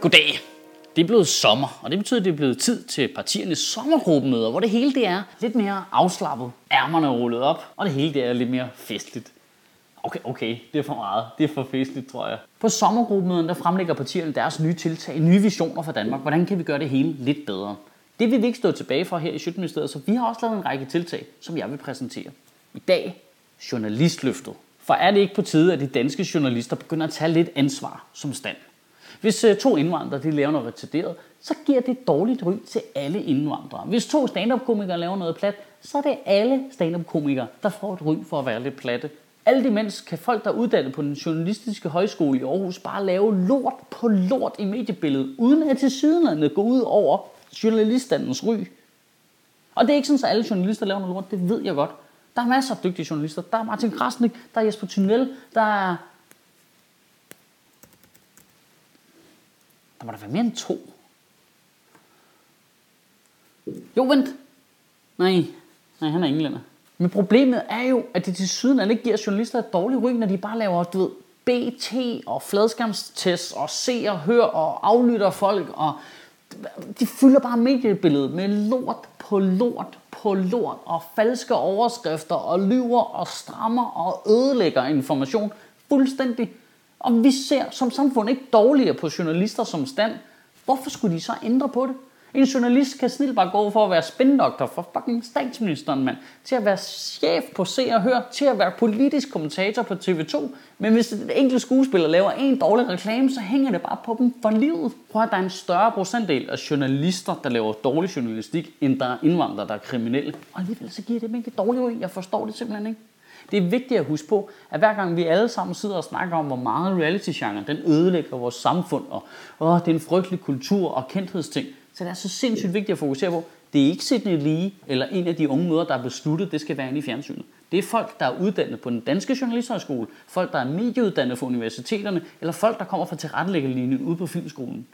Goddag. Det er blevet sommer, og det betyder, at det er blevet tid til partiernes sommergruppemøder, hvor det hele det er lidt mere afslappet, ærmerne er rullet op, og det hele det er lidt mere festligt. Okay, okay, det er for meget. Det er for festligt, tror jeg. På sommergruppemøden, der fremlægger partierne deres nye tiltag, nye visioner for Danmark. Hvordan kan vi gøre det hele lidt bedre? Det vil vi ikke stå tilbage for her i Sjøtministeriet, så vi har også lavet en række tiltag, som jeg vil præsentere. I dag, journalistløftet. For er det ikke på tide, at de danske journalister begynder at tage lidt ansvar som stand? Hvis øh, to indvandrere de laver noget retarderet, så giver det dårligt ry til alle indvandrere. Hvis to stand-up-komikere laver noget plat, så er det alle stand-up-komikere, der får et ry for at være lidt platte. Alt imens kan folk, der er uddannet på den journalistiske højskole i Aarhus, bare lave lort på lort i mediebilledet, uden at til sydenlandet gå ud over journaliststandens ry. Og det er ikke sådan, at alle journalister laver noget lort, det ved jeg godt. Der er masser af dygtige journalister. Der er Martin Krasnik, der er Jesper Tunnel, der er Der må der være mere end to. Jo, vent. Nej, nej, han er englænder. Men problemet er jo, at det til syden ikke giver journalister et dårligt ryg, når de bare laver, du ved, BT og fladskamstest og ser og hører og aflytter folk. Og de fylder bare mediebilledet med lort på lort på lort og falske overskrifter og lyver og strammer og ødelægger information fuldstændig og vi ser som samfund ikke dårligere på journalister som stand. Hvorfor skulle de så ændre på det? En journalist kan snilt bare gå for at være spindoktor for fucking statsministeren, mand. Til at være chef på Se og Hør, til at være politisk kommentator på TV2. Men hvis et enkelt skuespiller laver en dårlig reklame, så hænger det bare på dem for livet. Prøv at der er en større procentdel af journalister, der laver dårlig journalistik, end der er indvandrere, der er kriminelle. Og alligevel så giver det dem ikke dårligt Jeg forstår det simpelthen ikke. Det er vigtigt at huske på, at hver gang vi alle sammen sidder og snakker om, hvor meget reality-genre den ødelægger vores samfund, og åh, det er en frygtelig kultur og kendthedsting, så det er så sindssygt vigtigt at fokusere på, det er ikke Sidney Lee eller en af de unge møder, der har besluttet, det skal være inde i fjernsynet. Det er folk, der er uddannet på den danske journalisthøjskole, folk, der er medieuddannet fra universiteterne, eller folk, der kommer fra tilrettelæggerlinjen ude på filmskolen.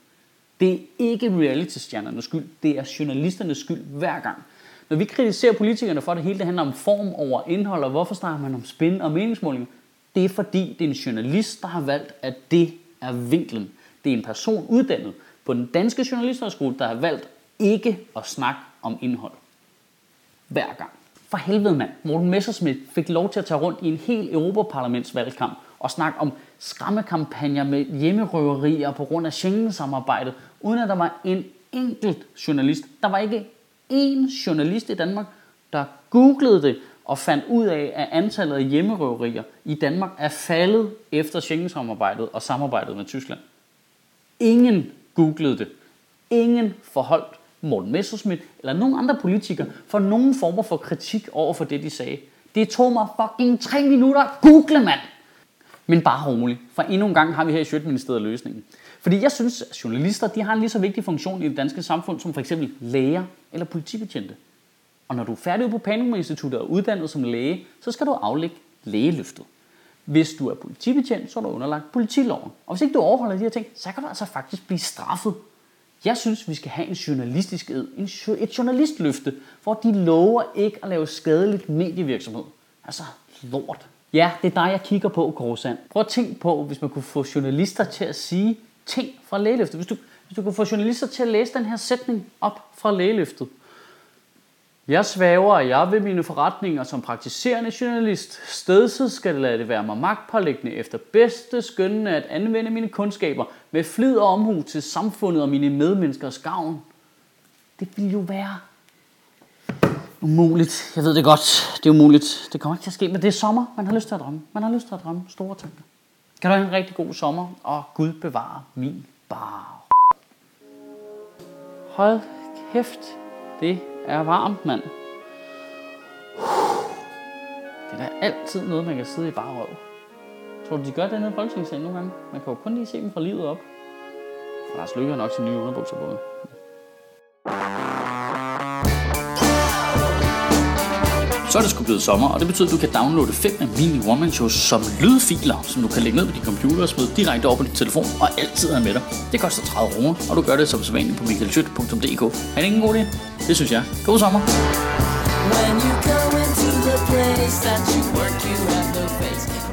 Det er ikke reality-stjernernes skyld, det er journalisternes skyld hver gang. Når vi kritiserer politikerne for, at det hele det handler om form over indhold, og hvorfor snakker man om spin og meningsmålinger, det er fordi, det er en journalist, der har valgt, at det er vinklen. Det er en person uddannet på den danske journalisterskole, der har valgt ikke at snakke om indhold. Hver gang. For helvede mand, Morten Messerschmidt fik lov til at tage rundt i en hel Europaparlamentsvalgkamp og snakke om skræmmekampagner med hjemmerøverier på grund af Schengen-samarbejdet, uden at der var en enkelt journalist. Der var ikke en journalist i Danmark, der googlede det og fandt ud af, at antallet af hjemmerøverier i Danmark er faldet efter Schengen-samarbejdet og samarbejdet med Tyskland. Ingen googlede det. Ingen forholdt Morten Messerschmidt eller nogen andre politikere for nogen former for kritik over for det, de sagde. Det tog mig fucking tre minutter. Google, mand! Men bare rolig, for endnu en gang har vi her i Sjøtministeriet løsningen. Fordi jeg synes, at journalister de har en lige så vigtig funktion i det danske samfund som for eksempel læger eller politibetjente. Og når du er færdig på Panum Instituttet og uddannet som læge, så skal du aflægge lægeløftet. Hvis du er politibetjent, så er du underlagt politiloven. Og hvis ikke du overholder de her ting, så kan du altså faktisk blive straffet. Jeg synes, vi skal have en journalistisk ed, en, et journalistløfte, hvor de lover ikke at lave skadeligt medievirksomhed. Altså lort. Ja, det er dig, jeg kigger på, Gårdsand. Prøv at tænke på, hvis man kunne få journalister til at sige ting fra lægeløftet. Hvis du, hvis du kunne få journalister til at læse den her sætning op fra lægeløftet. Jeg svæver, at jeg ved mine forretninger som praktiserende journalist stedset skal lade det være mig magtpålæggende efter bedste skønne at anvende mine kundskaber med flid og omhu til samfundet og mine medmenneskers gavn. Det ville jo være umuligt. Jeg ved det godt. Det er umuligt. Det kommer ikke til at ske, men det er sommer. Man har lyst til at drømme. Man har lyst til at drømme store tanker. Kan du have en rigtig god sommer, og Gud bevare min bar. Hold kæft, det er varmt, mand. Det er da altid noget, man kan sidde i bare røv. Tror du, de gør det nede i Folketingssalen nogle gange? Man kan jo kun lige se dem fra livet op. Lars Løkke har nok sin nye underbukser på. Så er det sgu blevet sommer, og det betyder, at du kan downloade fem af mine one shows som lydfiler, som du kan lægge ned på din computer og smide direkte over på din telefon og altid have med dig. Det koster 30 kroner, og du gør det som sædvanligt på michaelschødt.dk. Er det ikke en god idé? Det synes jeg. God sommer! When you go into the place that you work, you have no face.